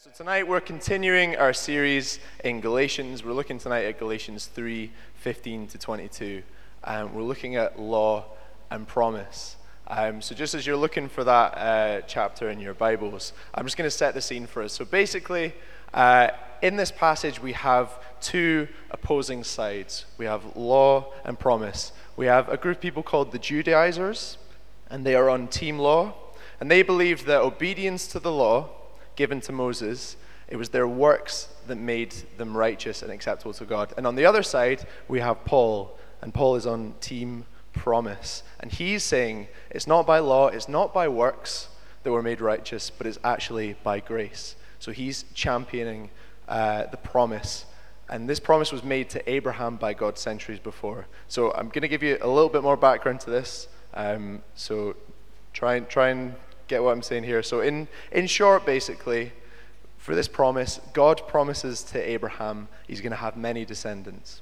So tonight we're continuing our series in Galatians. We're looking tonight at Galatians 3 15 to 22. Um, we're looking at law and promise. Um, so just as you're looking for that uh, chapter in your Bibles, I'm just going to set the scene for us. So basically, uh, in this passage, we have two opposing sides. We have law and promise. We have a group of people called the Judaizers, and they are on team law, and they believed that obedience to the law given to Moses, it was their works that made them righteous and acceptable to God. And on the other side, we have Paul, and Paul is on team promise. And he's saying it's not by law, it's not by works that we're made righteous, but it's actually by grace. So he's championing uh, the promise. And this promise was made to Abraham by God centuries before. So I'm going to give you a little bit more background to this. Um, so try and, try and get what I'm saying here? So, in, in short, basically, for this promise, God promises to Abraham he's going to have many descendants.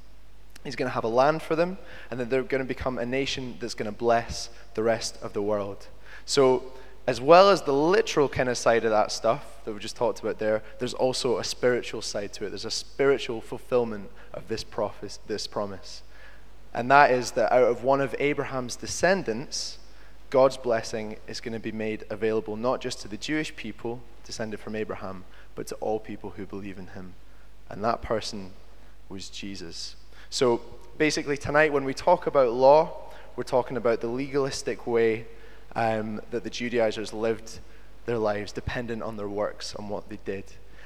He's going to have a land for them, and then they're going to become a nation that's going to bless the rest of the world. So, as well as the literal kind of side of that stuff that we just talked about there, there's also a spiritual side to it. There's a spiritual fulfillment of this, prophes- this promise. And that is that out of one of Abraham's descendants, God's blessing is going to be made available not just to the Jewish people descended from Abraham, but to all people who believe in him. And that person was Jesus. So basically, tonight, when we talk about law, we're talking about the legalistic way um, that the Judaizers lived their lives, dependent on their works, on what they did.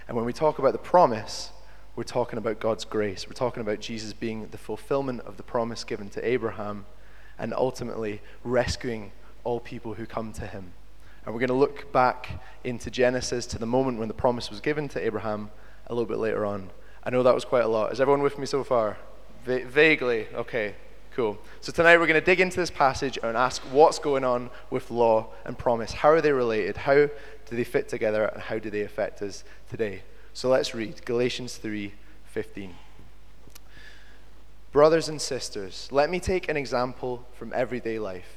And when we talk about the promise, we're talking about God's grace. We're talking about Jesus being the fulfillment of the promise given to Abraham and ultimately rescuing all people who come to him. And we're going to look back into Genesis to the moment when the promise was given to Abraham a little bit later on. I know that was quite a lot. Is everyone with me so far? Va- vaguely. Okay, cool. So tonight we're going to dig into this passage and ask what's going on with law and promise. How are they related? How do they fit together? And how do they affect us today? So let's read Galatians 3 15. Brothers and sisters, let me take an example from everyday life.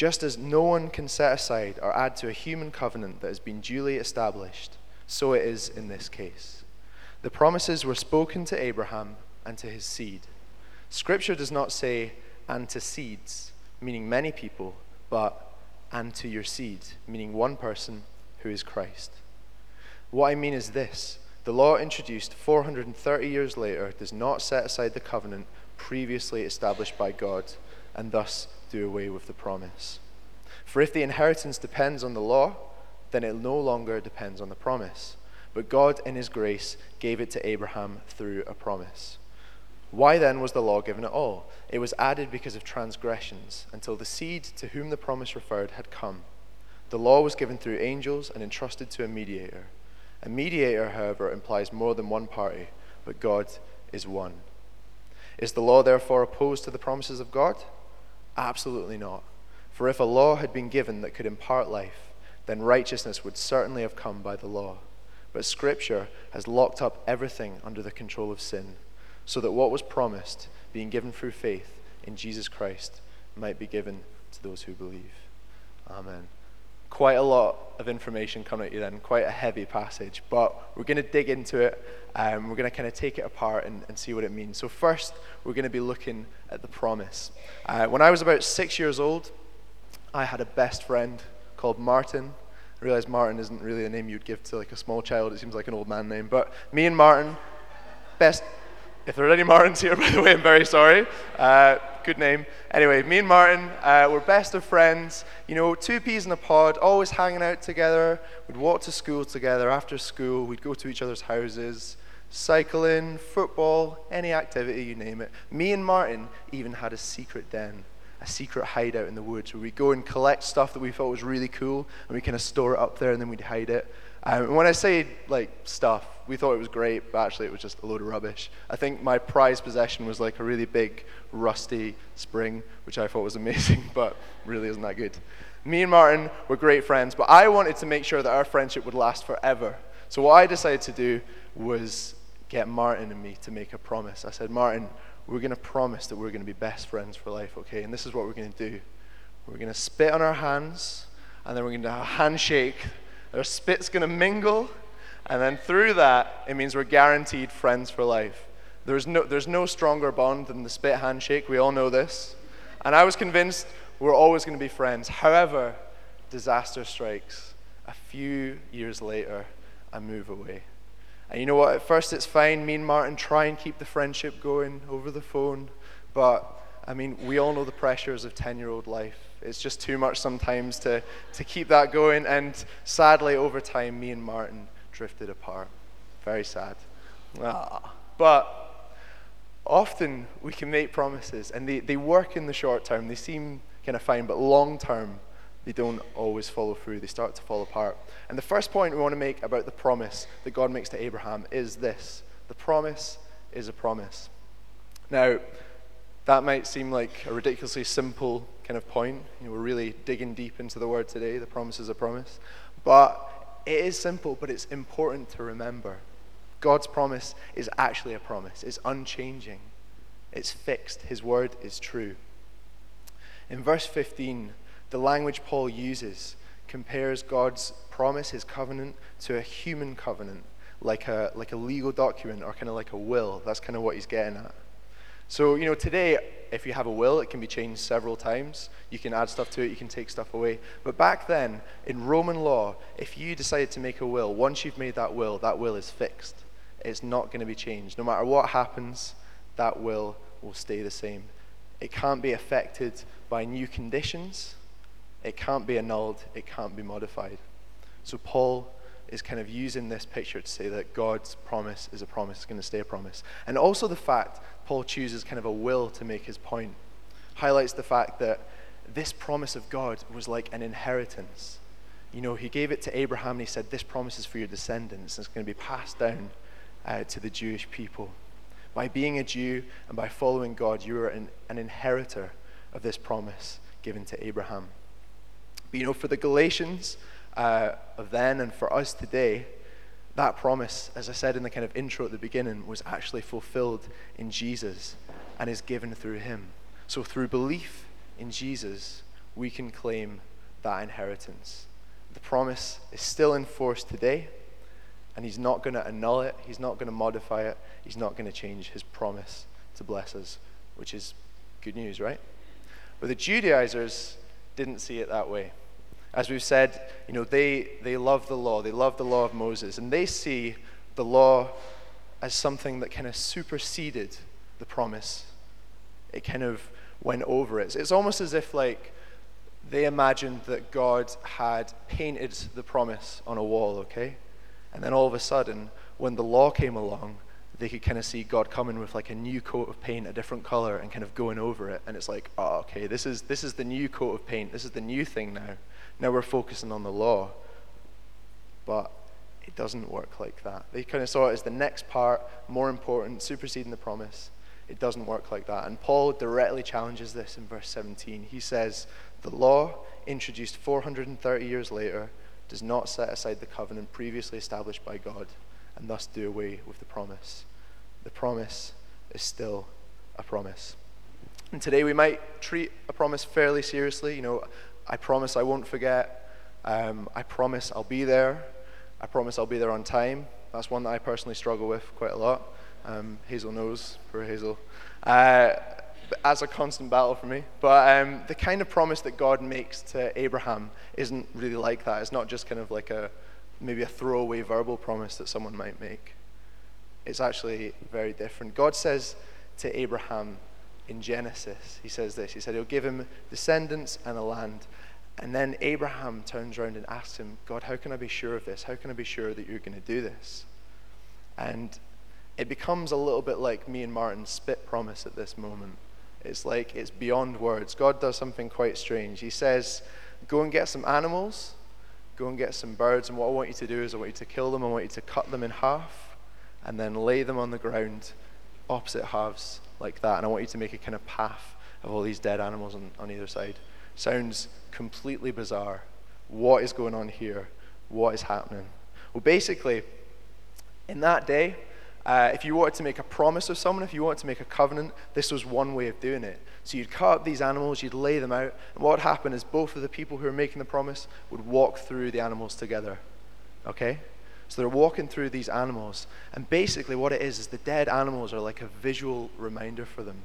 Just as no one can set aside or add to a human covenant that has been duly established, so it is in this case. The promises were spoken to Abraham and to his seed. Scripture does not say, and to seeds, meaning many people, but and to your seed, meaning one person who is Christ. What I mean is this the law introduced 430 years later does not set aside the covenant previously established by God and thus do away with the promise. For if the inheritance depends on the law, then it no longer depends on the promise. But God, in His grace, gave it to Abraham through a promise. Why then was the law given at all? It was added because of transgressions, until the seed to whom the promise referred had come. The law was given through angels and entrusted to a mediator. A mediator, however, implies more than one party, but God is one. Is the law therefore opposed to the promises of God? Absolutely not. For if a law had been given that could impart life, then righteousness would certainly have come by the law. But Scripture has locked up everything under the control of sin, so that what was promised, being given through faith in Jesus Christ, might be given to those who believe. Amen. Quite a lot of information coming at you then, quite a heavy passage, but we're going to dig into it. Um, we're going to kind of take it apart and, and, see what it means. So, first, we're going to be looking at the promise. Uh, when I was about six years old, I had a best friend called Martin. I realize Martin isn't really a name you'd give to like a small child. It seems like an old man name. But me and Martin, best. If there are any Martins here, by the way, I'm very sorry. Uh, good name. Anyway, me and Martin, uh, we're best of friends. You know, two peas in a pod, always hanging out together. We'd walk to school together. After school, we'd go to each other's houses, cycling, football, any activity, you name it. Me and Martin even had a secret den, a secret hideout in the woods where we'd go and collect stuff that we thought was really cool and we kind of store it up there and then we'd hide it. Um, and when I say like stuff, we thought it was great, but actually it was just a load of rubbish. I think my prized possession was like a really big rusty spring, which I thought was amazing, but really isn't that good. Me and Martin were great friends, but I wanted to make sure that our friendship would last forever. So what I decided to do was get Martin and me to make a promise. I said, Martin, we're going to promise that we're going to be best friends for life, okay? And this is what we're going to do. We're going to spit on our hands, and then we're going to have a handshake. Our spit's going to mingle, And then through that, it means we're guaranteed friends for life. There's no, there's no stronger bond than the spit handshake. We all know this. And I was convinced we're always going to be friends. However, disaster strikes. A few years later, I move away. And you know what? At first, it's fine. Me and Martin try and keep the friendship going over the phone. But, I mean, we all know the pressures of 10 year old life. It's just too much sometimes to, to keep that going. And sadly, over time, me and Martin drifted apart. Very sad. Ah. But often we can make promises, and they, they work in the short term. They seem kind of fine, but long term, they don't always follow through. They start to fall apart. And the first point we want to make about the promise that God makes to Abraham is this the promise is a promise. Now, that might seem like a ridiculously simple kind of point. You know, we're really digging deep into the word today. The promise is a promise. But it is simple, but it's important to remember. God's promise is actually a promise, it's unchanging, it's fixed. His word is true. In verse 15, the language Paul uses compares God's promise, his covenant, to a human covenant, like a, like a legal document or kind of like a will. That's kind of what he's getting at. So, you know, today, if you have a will, it can be changed several times. You can add stuff to it, you can take stuff away. But back then, in Roman law, if you decided to make a will, once you've made that will, that will is fixed. It's not going to be changed. No matter what happens, that will will stay the same. It can't be affected by new conditions. It can't be annulled. It can't be modified. So, Paul is kind of using this picture to say that God's promise is a promise, it's going to stay a promise. And also the fact Paul chooses kind of a will to make his point highlights the fact that this promise of God was like an inheritance. You know, he gave it to Abraham and he said, This promise is for your descendants. And it's going to be passed down uh, to the Jewish people. By being a Jew and by following God, you are an, an inheritor of this promise given to Abraham. But you know, for the Galatians uh, of then and for us today, that promise, as I said in the kind of intro at the beginning, was actually fulfilled in Jesus and is given through him. So through belief in Jesus, we can claim that inheritance. The promise is still in force today, and he's not going to annul it, he's not going to modify it, he's not going to change his promise to bless us, which is good news, right? But the Judaizers didn't see it that way. As we've said, you know, they, they love the law. They love the law of Moses. And they see the law as something that kind of superseded the promise. It kind of went over it. It's almost as if, like, they imagined that God had painted the promise on a wall, okay? And then all of a sudden, when the law came along, they could kind of see God coming with like a new coat of paint, a different color, and kind of going over it. And it's like, oh, okay, this is, this is the new coat of paint. This is the new thing now. Now we're focusing on the law. But it doesn't work like that. They kind of saw it as the next part, more important, superseding the promise. It doesn't work like that. And Paul directly challenges this in verse 17. He says, The law, introduced 430 years later, does not set aside the covenant previously established by God and thus do away with the promise the promise is still a promise. And today we might treat a promise fairly seriously. You know, I promise I won't forget. Um, I promise I'll be there. I promise I'll be there on time. That's one that I personally struggle with quite a lot. Um, Hazel knows, for Hazel. Uh, as a constant battle for me. But um, the kind of promise that God makes to Abraham isn't really like that. It's not just kind of like a maybe a throwaway verbal promise that someone might make it's actually very different. God says to Abraham in Genesis, He says this He said, He'll give him descendants and a land. And then Abraham turns around and asks him, God, how can I be sure of this? How can I be sure that you're going to do this? And it becomes a little bit like me and Martin's spit promise at this moment. It's like it's beyond words. God does something quite strange. He says, Go and get some animals, go and get some birds, and what I want you to do is I want you to kill them, I want you to cut them in half, and then lay them on the ground opposite halves like that. And I want you to make a kind of path of all these dead animals on, on either side. Sounds completely bizarre. What is going on here? What is happening? Well, basically, in that day, uh, if you wanted to make a promise with someone, if you wanted to make a covenant, this was one way of doing it. So you'd cut up these animals, you'd lay them out, and what would happen is both of the people who were making the promise would walk through the animals together. Okay? So they're walking through these animals. And basically, what it is, is the dead animals are like a visual reminder for them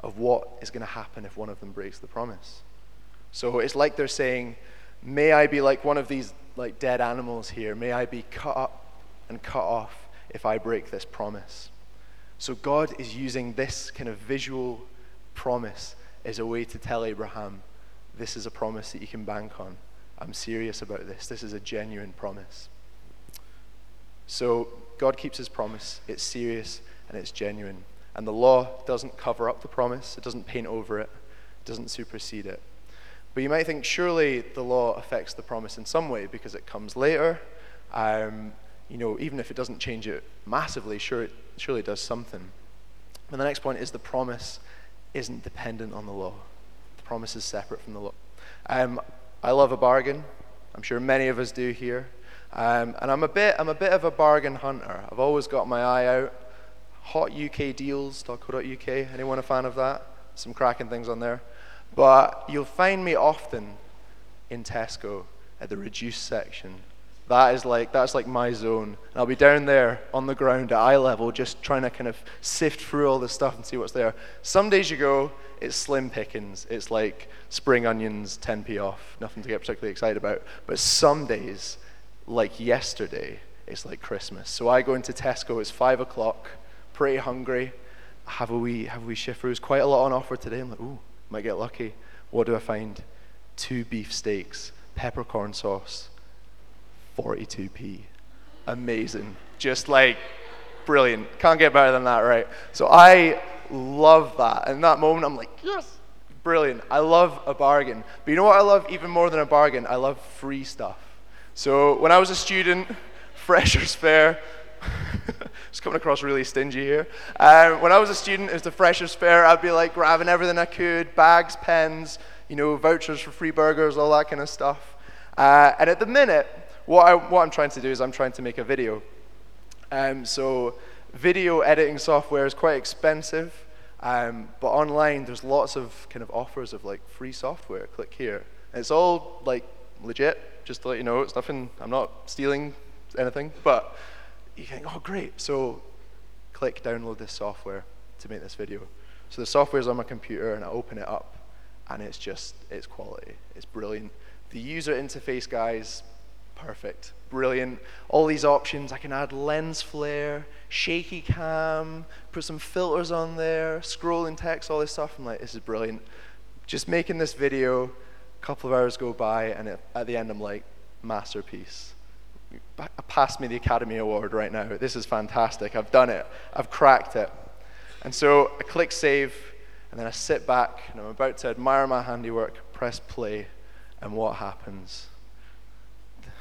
of what is going to happen if one of them breaks the promise. So it's like they're saying, May I be like one of these like dead animals here. May I be cut up and cut off if I break this promise. So God is using this kind of visual promise as a way to tell Abraham, this is a promise that you can bank on. I'm serious about this. This is a genuine promise. So God keeps his promise. It's serious and it's genuine. And the law doesn't cover up the promise, it doesn't paint over it, it doesn't supersede it. But you might think, surely the law affects the promise in some way because it comes later. Um, you know, even if it doesn't change it massively, sure it surely does something. And the next point is the promise isn't dependent on the law. The promise is separate from the law. Um, I love a bargain. I'm sure many of us do here. Um, and I'm a bit, I'm a bit of a bargain hunter. I've always got my eye out. Hotukdeals.co.uk. Anyone a fan of that? Some cracking things on there. But you'll find me often in Tesco at the reduced section. That is like that's like my zone. And I'll be down there on the ground at eye level, just trying to kind of sift through all this stuff and see what's there. Some days you go, it's slim pickings. It's like spring onions, 10p off. Nothing to get particularly excited about. But some days, like yesterday, it's like Christmas. So I go into Tesco. It's five o'clock, pretty hungry. Have a wee have a wee through. Quite a lot on offer today. I'm like, ooh might get lucky. What do I find? Two beef steaks, peppercorn sauce, 42p. Amazing. Just like brilliant. Can't get better than that, right? So I love that. In that moment, I'm like, yes, brilliant. I love a bargain. But you know what I love even more than a bargain? I love free stuff. So when I was a student, freshers fair, it's coming across really stingy here. Um, when I was a student, it was the freshers' fair. I'd be like grabbing everything I could bags, pens, you know, vouchers for free burgers, all that kind of stuff. Uh, and at the minute, what, I, what I'm trying to do is I'm trying to make a video. Um, so, video editing software is quite expensive, um, but online there's lots of kind of offers of like free software. Click here. And it's all like legit, just to let you know. It's nothing, I'm not stealing anything, but you think, oh, great. So click download this software to make this video. So the software is on my computer, and I open it up, and it's just, it's quality. It's brilliant. The user interface, guys, perfect. Brilliant. All these options. I can add lens flare, shaky cam, put some filters on there, scrolling text, all this stuff. I'm like, this is brilliant. Just making this video, a couple of hours go by, and it, at the end, I'm like, masterpiece pass me the Academy Award right now. This is fantastic. I've done it. I've cracked it. And so I click save, and then I sit back, and I'm about to admire my handiwork, press play, and what happens?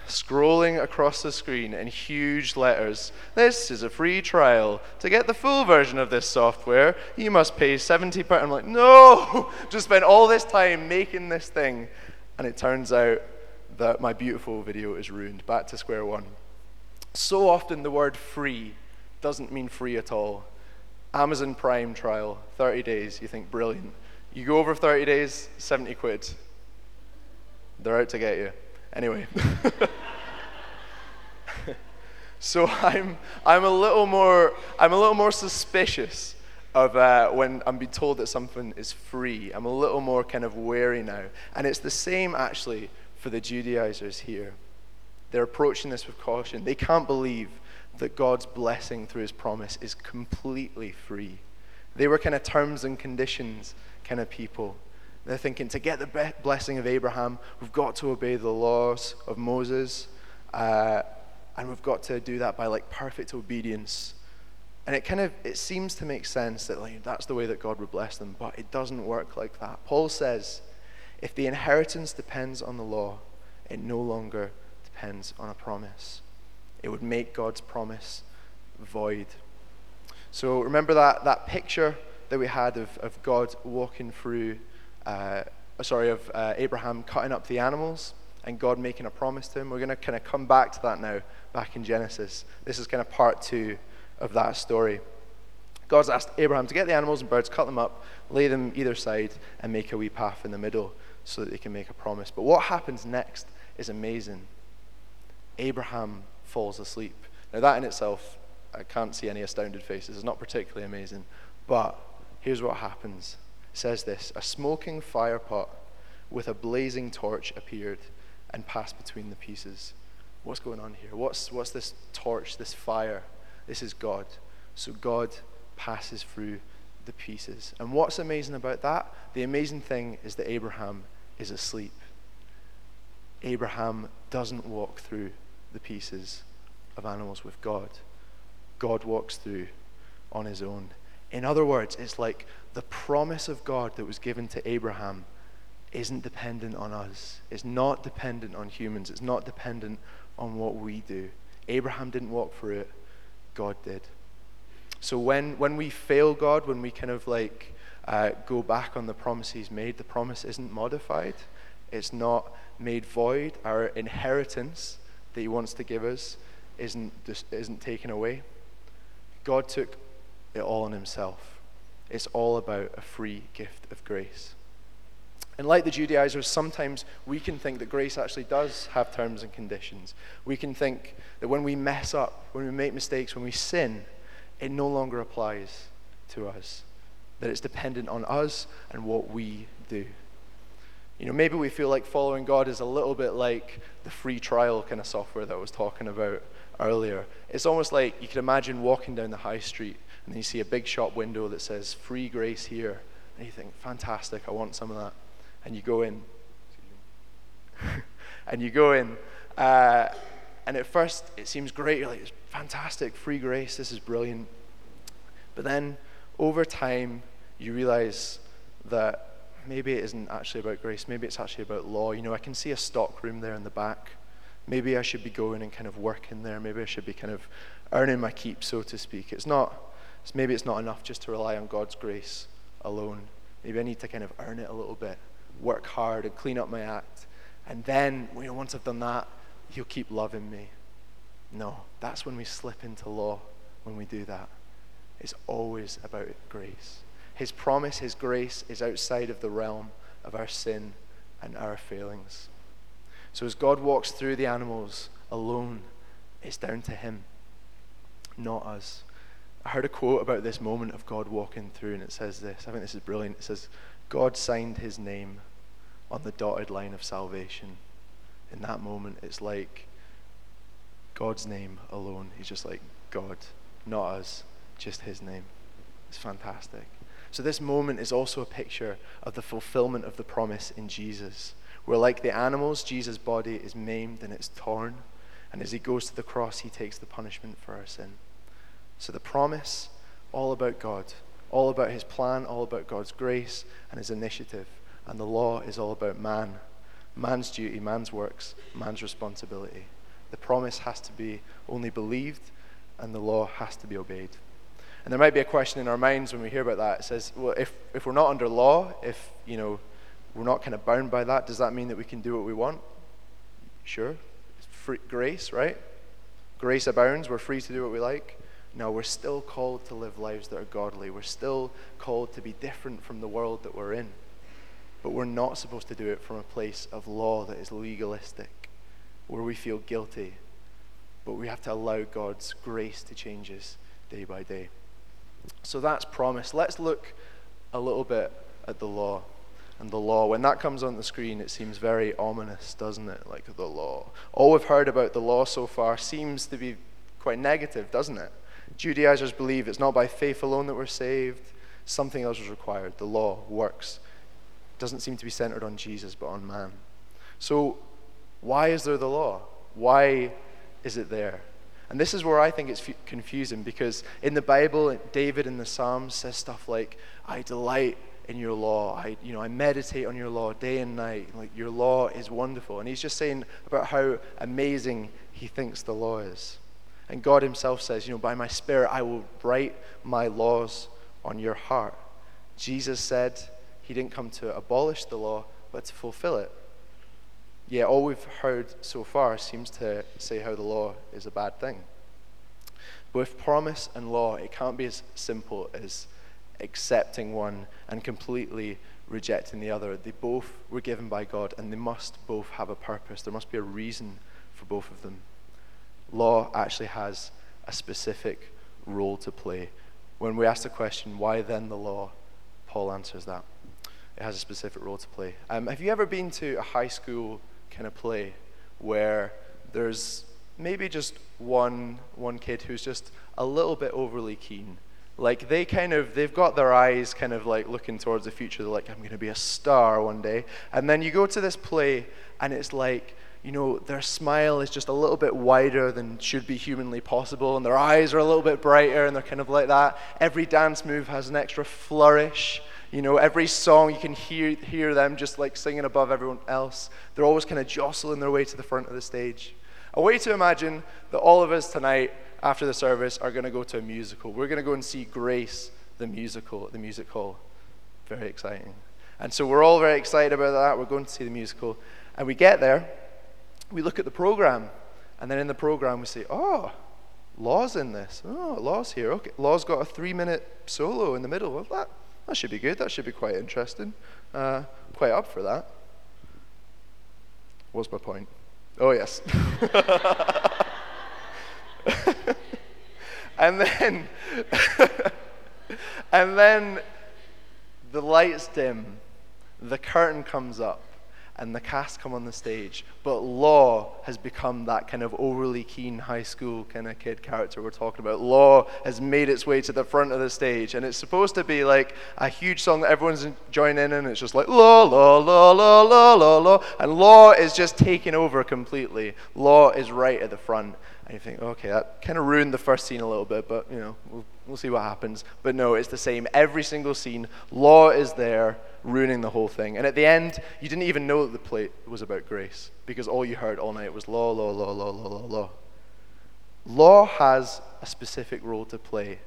Scrolling across the screen in huge letters, this is a free trial. To get the full version of this software, you must pay 70 pounds. I'm like, no! Just spent all this time making this thing, and it turns out that my beautiful video is ruined. Back to square one. So often the word free doesn't mean free at all. Amazon Prime trial, 30 days, you think brilliant. You go over 30 days, 70 quid. They're out to get you. Anyway. so I'm, I'm, a little more, I'm a little more suspicious of uh, when I'm being told that something is free. I'm a little more kind of wary now. And it's the same actually for the Judaizers here. They're approaching this with caution. They can't believe that God's blessing through his promise is completely free. They were kind of terms and conditions kind of people. They're thinking to get the blessing of Abraham, we've got to obey the laws of Moses, uh, and we've got to do that by like perfect obedience. And it kind of it seems to make sense that like that's the way that God would bless them, but it doesn't work like that. Paul says if the inheritance depends on the law, it no longer depends on a promise. It would make God's promise void. So remember that, that picture that we had of, of God walking through, uh, sorry, of uh, Abraham cutting up the animals and God making a promise to him. We're going to kind of come back to that now, back in Genesis. This is kind of part two of that story. God's asked Abraham to get the animals and birds, cut them up, lay them either side, and make a wee path in the middle so that they can make a promise. But what happens next is amazing. Abraham falls asleep. Now, that in itself, I can't see any astounded faces. It's not particularly amazing. But here's what happens says this A smoking fire pot with a blazing torch appeared and passed between the pieces. What's going on here? What's, what's this torch, this fire? This is God. So God passes through the pieces. And what's amazing about that? The amazing thing is that Abraham is asleep. Abraham doesn't walk through the pieces of animals with God. God walks through on his own. In other words, it's like the promise of God that was given to Abraham isn't dependent on us. It's not dependent on humans. It's not dependent on what we do. Abraham didn't walk through it, God did. So when, when we fail God, when we kind of like uh, go back on the promise He's made, the promise isn't modified, it's not made void. Our inheritance that He wants to give us isn't, isn't taken away. God took it all on Himself. It's all about a free gift of grace. And like the Judaizers, sometimes we can think that grace actually does have terms and conditions. We can think that when we mess up, when we make mistakes, when we sin, it no longer applies to us. That it's dependent on us and what we do. You know, maybe we feel like following God is a little bit like the free trial kind of software that I was talking about earlier. It's almost like you can imagine walking down the high street and then you see a big shop window that says free grace here. And you think, fantastic, I want some of that and you go in. and you go in, uh, and at first it seems great. You're like, it's fantastic, free grace, this is brilliant. But then over time, you realize that maybe it isn't actually about grace. Maybe it's actually about law. You know, I can see a stock room there in the back. Maybe I should be going and kind of working there. Maybe I should be kind of earning my keep, so to speak. It's not, it's, maybe it's not enough just to rely on God's grace alone. Maybe I need to kind of earn it a little bit work hard and clean up my act. And then, you know, once I've done that, he'll keep loving me. No, that's when we slip into law, when we do that. It's always about grace. His promise, His grace, is outside of the realm of our sin and our failings. So as God walks through the animals alone, it's down to Him, not us. I heard a quote about this moment of God walking through, and it says this. I think this is brilliant. It says, God signed His name on the dotted line of salvation. In that moment, it's like God's name alone. He's just like God, not us, just His name. It's fantastic. So, this moment is also a picture of the fulfillment of the promise in Jesus, where, like the animals, Jesus' body is maimed and it's torn. And as He goes to the cross, He takes the punishment for our sin. So, the promise, all about God, all about His plan, all about God's grace and His initiative. And the law is all about man man's duty, man's works, man's responsibility. The promise has to be only believed, and the law has to be obeyed. And there might be a question in our minds when we hear about that. It says, well, if, if we're not under law, if, you know, we're not kind of bound by that, does that mean that we can do what we want? Sure. Free, grace, right? Grace abounds. We're free to do what we like. No, we're still called to live lives that are godly. We're still called to be different from the world that we're in. But we're not supposed to do it from a place of law that is legalistic, where we feel guilty. But we have to allow God's grace to change us day by day. So that's promise. Let's look a little bit at the law. And the law, when that comes on the screen, it seems very ominous, doesn't it? Like the law. All we've heard about the law so far seems to be quite negative, doesn't it? Judaizers believe it's not by faith alone that we're saved, something else is required. The law, works doesn't seem to be centered on Jesus, but on man. So, why is there the law? Why is it there? And this is where I think it's f- confusing because in the Bible, David in the Psalms says stuff like, I delight in your law. I, you know, I meditate on your law day and night. Like, your law is wonderful. And he's just saying about how amazing he thinks the law is. And God himself says, you know, by my spirit, I will write my laws on your heart. Jesus said, he didn't come to abolish the law, but to fulfill it. Yeah, all we've heard so far seems to say how the law is a bad thing. But with promise and law, it can't be as simple as accepting one and completely rejecting the other. They both were given by God, and they must both have a purpose. There must be a reason for both of them. Law actually has a specific role to play. When we ask the question, why then the law? Paul answers that. It has a specific role to play. Um, have you ever been to a high school kind of play where there's maybe just one, one kid who's just a little bit overly keen? Like they kind of, they've got their eyes kind of like looking towards the future. They're like, I'm going to be a star one day. And then you go to this play and it's like, you know, their smile is just a little bit wider than should be humanly possible, and their eyes are a little bit brighter, and they're kind of like that. Every dance move has an extra flourish. You know, every song you can hear, hear them just like singing above everyone else. They're always kind of jostling their way to the front of the stage. A way to imagine that all of us tonight, after the service, are going to go to a musical. We're going to go and see Grace, the musical, at the music hall. Very exciting. And so we're all very excited about that. We're going to see the musical. And we get there, we look at the program, and then in the program we say, oh, Law's in this. Oh, Law's here. Okay, Law's got a three minute solo in the middle. That, that should be good. That should be quite interesting. Uh, quite up for that. What's my point? Oh, yes. and then, and then the lights dim, the curtain comes up, and the cast come on the stage. But Law has become that kind of overly keen high school kind of kid character we're talking about. Law has made its way to the front of the stage, and it's supposed to be like a huge song that everyone's joining in, and it's just like Law, Law, Law, Law, Law, Law, la, and Law is just taking over completely. Law is right at the front, and you think, okay, that kind of ruined the first scene a little bit, but you know, we'll, we'll see what happens. But no, it's the same. Every single scene, Law is there ruining the whole thing. And at the end, you didn't even know that the play was about grace because all you heard all night was law, law, law, law, law, law, law. Law has a specific role to play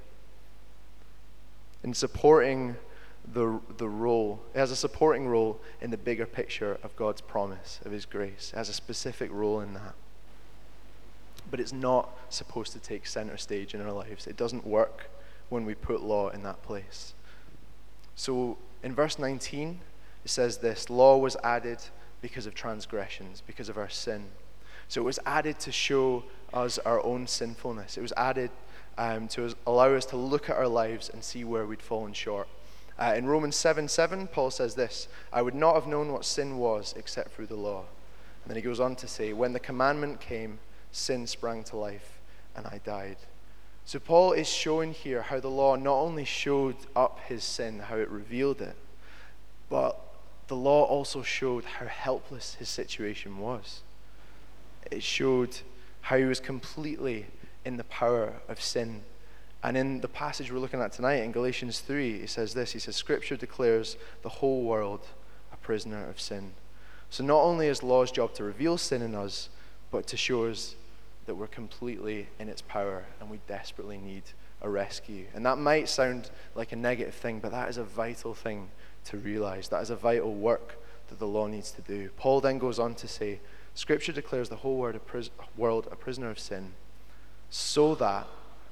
in supporting the, the role. It has a supporting role in the bigger picture of God's promise, of His grace. It has a specific role in that. But it's not supposed to take center stage in our lives. It doesn't work when we put law in that place. So in verse 19, it says this Law was added because of transgressions, because of our sin. So it was added to show us our own sinfulness. It was added um, to allow us to look at our lives and see where we'd fallen short. Uh, in Romans 7 7, Paul says this I would not have known what sin was except through the law. And then he goes on to say, When the commandment came, sin sprang to life, and I died. So Paul is showing here how the law not only showed up his sin, how it revealed it, but the law also showed how helpless his situation was. It showed how he was completely in the power of sin. And in the passage we're looking at tonight in Galatians 3, he says this He says, Scripture declares the whole world a prisoner of sin. So not only is law's job to reveal sin in us, but to show us that we're completely in its power and we desperately need a rescue. And that might sound like a negative thing, but that is a vital thing to realize. That is a vital work that the law needs to do. Paul then goes on to say, Scripture declares the whole world a, prisoner of sin, so that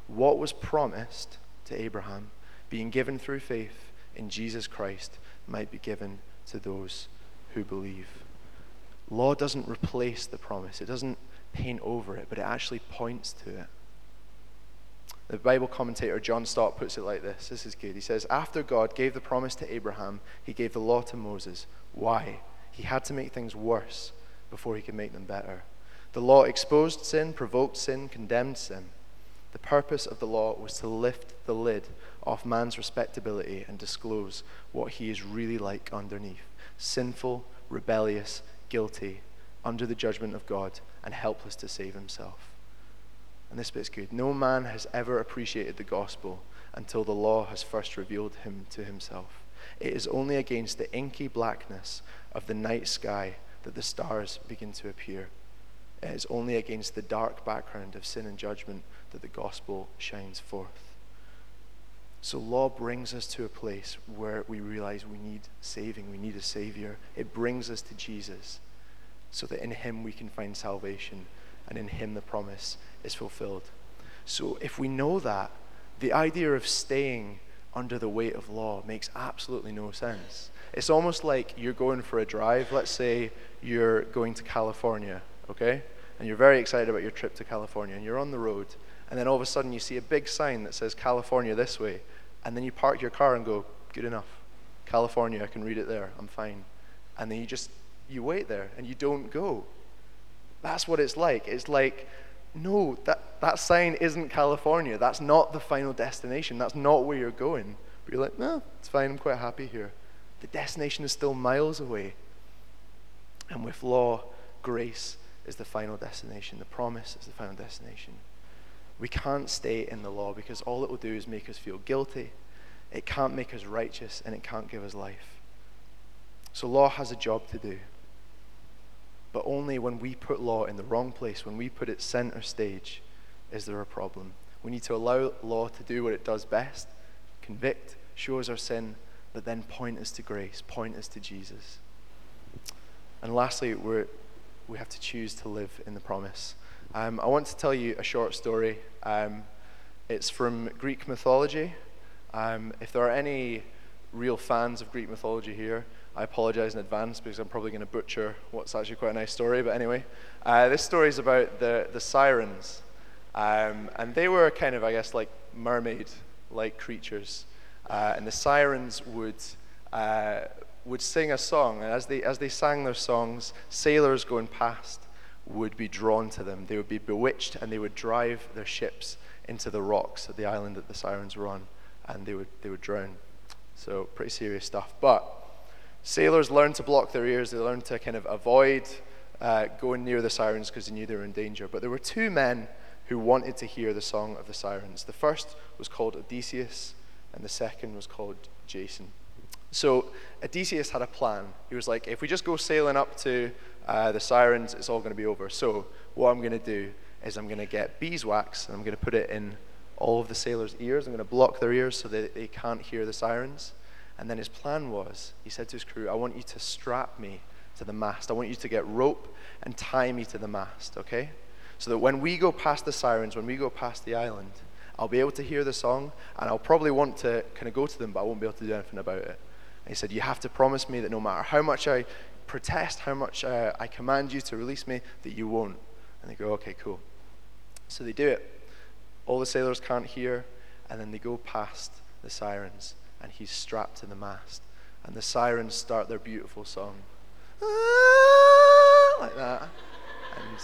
what was promised to Abraham, being given through faith in Jesus Christ, might be given to those who believe. Law doesn't replace the promise, it doesn't paint over it, but it actually points to it. The Bible commentator John Stott puts it like this. This is good. He says, After God gave the promise to Abraham, he gave the law to Moses. Why? He had to make things worse before he could make them better. The law exposed sin, provoked sin, condemned sin. The purpose of the law was to lift the lid off man's respectability and disclose what he is really like underneath sinful, rebellious, guilty, under the judgment of God, and helpless to save himself. And this bit's good. No man has ever appreciated the gospel until the law has first revealed him to himself. It is only against the inky blackness of the night sky that the stars begin to appear. It is only against the dark background of sin and judgment that the gospel shines forth. So, law brings us to a place where we realize we need saving, we need a Savior. It brings us to Jesus so that in Him we can find salvation and in Him the promise is fulfilled. So, if we know that, the idea of staying under the weight of law makes absolutely no sense. It's almost like you're going for a drive. Let's say you're going to California, okay? and you're very excited about your trip to California, and you're on the road, and then all of a sudden you see a big sign that says California this way, and then you park your car and go, good enough. California, I can read it there, I'm fine. And then you just, you wait there and you don't go. That's what it's like. It's like, no, that, that sign isn't California. That's not the final destination. That's not where you're going. But you're like, no, it's fine. I'm quite happy here. The destination is still miles away. And with law, grace is the final destination. The promise is the final destination. We can't stay in the law because all it will do is make us feel guilty. It can't make us righteous and it can't give us life. So, law has a job to do. But only when we put law in the wrong place, when we put it center stage, is there a problem. We need to allow law to do what it does best convict, show us our sin, but then point us to grace, point us to Jesus. And lastly, we're, we have to choose to live in the promise. Um, I want to tell you a short story. Um, it's from Greek mythology. Um, if there are any real fans of Greek mythology here, I apologize in advance because I'm probably going to butcher what's actually quite a nice story. But anyway, uh, this story is about the, the sirens. Um, and they were kind of, I guess, like mermaid like creatures. Uh, and the sirens would, uh, would sing a song. And as they, as they sang their songs, sailors going past would be drawn to them. They would be bewitched and they would drive their ships into the rocks at the island that the sirens were on. And they would, they would drown. So, pretty serious stuff. But Sailors learned to block their ears, they learned to kind of avoid uh, going near the sirens because they knew they were in danger. But there were two men who wanted to hear the song of the sirens. The first was called Odysseus, and the second was called Jason. So Odysseus had a plan. He was like, if we just go sailing up to uh, the sirens, it's all going to be over. So what I'm going to do is I'm going to get beeswax and I'm going to put it in all of the sailors' ears. I'm going to block their ears so that they can't hear the sirens. And then his plan was he said to his crew, I want you to strap me to the mast. I want you to get rope and tie me to the mast, okay? So that when we go past the sirens, when we go past the island, I'll be able to hear the song and I'll probably want to kind of go to them, but I won't be able to do anything about it. And he said, You have to promise me that no matter how much I protest, how much uh, I command you to release me, that you won't. And they go, Okay, cool. So they do it. All the sailors can't hear, and then they go past the sirens and he's strapped to the mast. And the sirens start their beautiful song. Ah, like that. And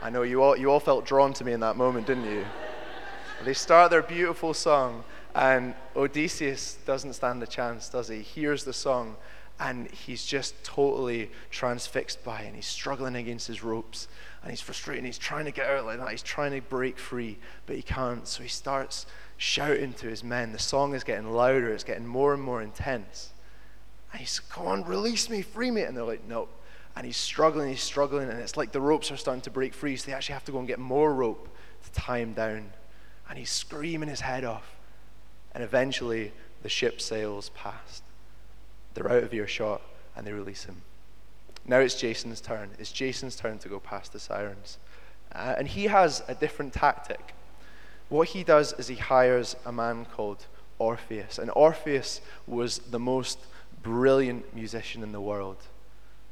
I know you all, you all felt drawn to me in that moment, didn't you? They start their beautiful song, and Odysseus doesn't stand a chance, does he? He hears the song, and he's just totally transfixed by it, and he's struggling against his ropes, and he's frustrated, and he's trying to get out like that. He's trying to break free, but he can't. So he starts shouting to his men. The song is getting louder, it's getting more and more intense. And he's, Come on, release me, free me. And they're like, No. And he's struggling, he's struggling, and it's like the ropes are starting to break free, so they actually have to go and get more rope to tie him down. And he's screaming his head off. And eventually, the ship sails past. They're out of earshot, and they release him. Now it's Jason's turn. It's Jason's turn to go past the sirens. Uh, and he has a different tactic what he does is he hires a man called Orpheus. And Orpheus was the most brilliant musician in the world.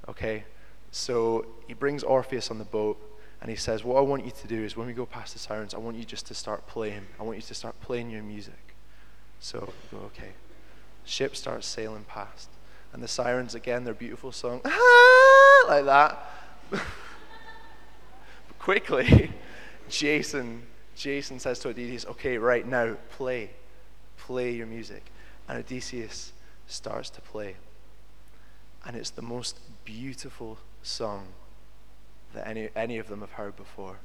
Okay? So he brings Orpheus on the boat and he says, What I want you to do is when we go past the sirens, I want you just to start playing. I want you to start playing your music. So go, okay. Ship starts sailing past. And the sirens, again, their beautiful song, like that. quickly, Jason Jason says to Odysseus, Okay, right now, play. Play your music. And Odysseus starts to play. And it's the most beautiful song that any, any of them have heard before.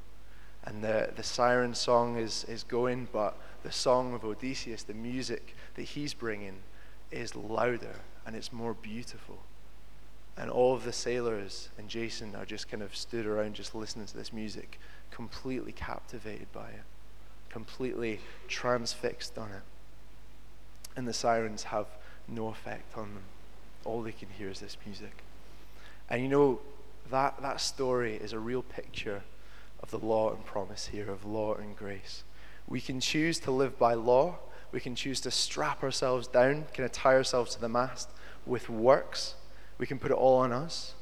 And the, the siren song is, is going, but the song of Odysseus, the music that he's bringing, is louder and it's more beautiful. And all of the sailors and Jason are just kind of stood around just listening to this music completely captivated by it, completely transfixed on it. And the sirens have no effect on them. All they can hear is this music. And you know, that, that story is a real picture of the law and promise here, of law and grace. We can choose to live by law. We can choose to strap ourselves down, kind of tie ourselves to the mast with works. We can put it all on us.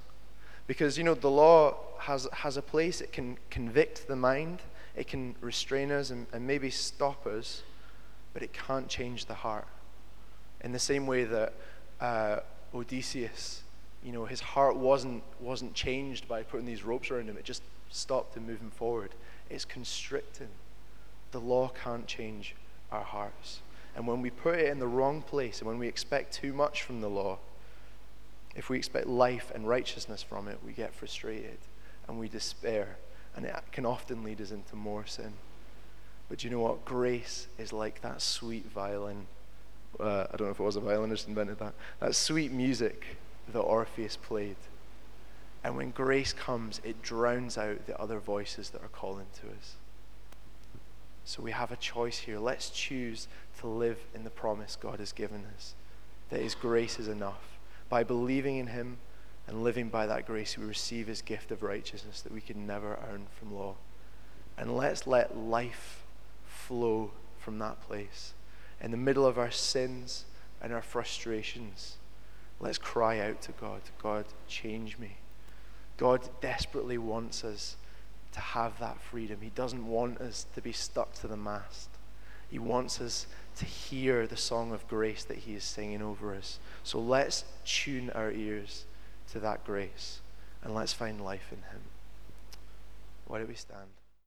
Because, you know, the law has, has a place, it can convict the mind, it can restrain us and, and maybe stop us, but it can't change the heart. In the same way that uh, Odysseus, you know, his heart wasn't, wasn't changed by putting these ropes around him, it just stopped him moving forward. It's constricting. The law can't change our hearts. And when we put it in the wrong place and when we expect too much from the law, if we expect life and righteousness from it, we get frustrated and we despair. And it can often lead us into more sin. But you know what? Grace is like that sweet violin. Uh, I don't know if it was a violinist invented that. That sweet music that Orpheus played. And when grace comes, it drowns out the other voices that are calling to us. So we have a choice here. Let's choose to live in the promise God has given us that His grace is enough by believing in Him and living by that grace, we receive His gift of righteousness that we can never earn from law. And let's let life flow from that place. In the middle of our sins and our frustrations, let's cry out to God God, change me. God desperately wants us to have that freedom. He doesn't want us to be stuck to the mast. He wants us to hear the song of grace that He is singing over us. So let's tune our ears to that grace and let's find life in Him. Why don't we stand?